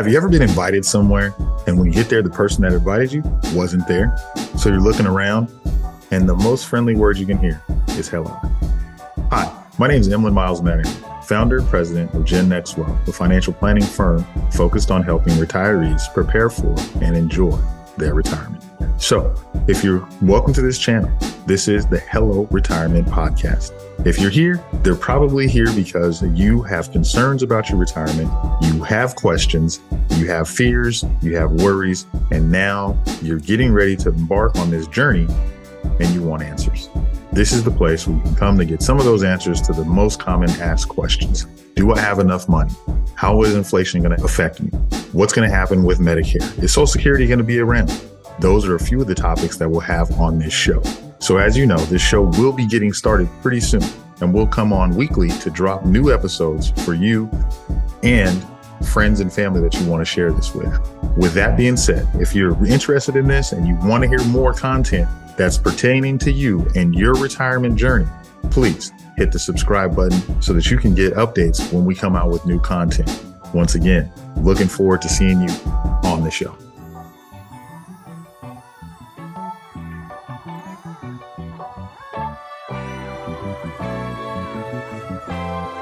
Have you ever been invited somewhere and when you get there, the person that invited you wasn't there? So you're looking around and the most friendly word you can hear is hello. Hi, my name is Emlyn Miles Manning, founder and president of Gen Next Wealth, a financial planning firm focused on helping retirees prepare for and enjoy their retirement. So, if you're welcome to this channel, this is the Hello Retirement Podcast. If you're here, they're probably here because you have concerns about your retirement, you have questions, you have fears, you have worries, and now you're getting ready to embark on this journey and you want answers. This is the place where you can come to get some of those answers to the most common asked questions. Do I have enough money? How is inflation going to affect me? What's going to happen with Medicare? Is Social Security going to be around? Those are a few of the topics that we'll have on this show. So, as you know, this show will be getting started pretty soon, and we'll come on weekly to drop new episodes for you and friends and family that you want to share this with. With that being said, if you're interested in this and you want to hear more content that's pertaining to you and your retirement journey, please hit the subscribe button so that you can get updates when we come out with new content. Once again, looking forward to seeing you on the show. Thank you.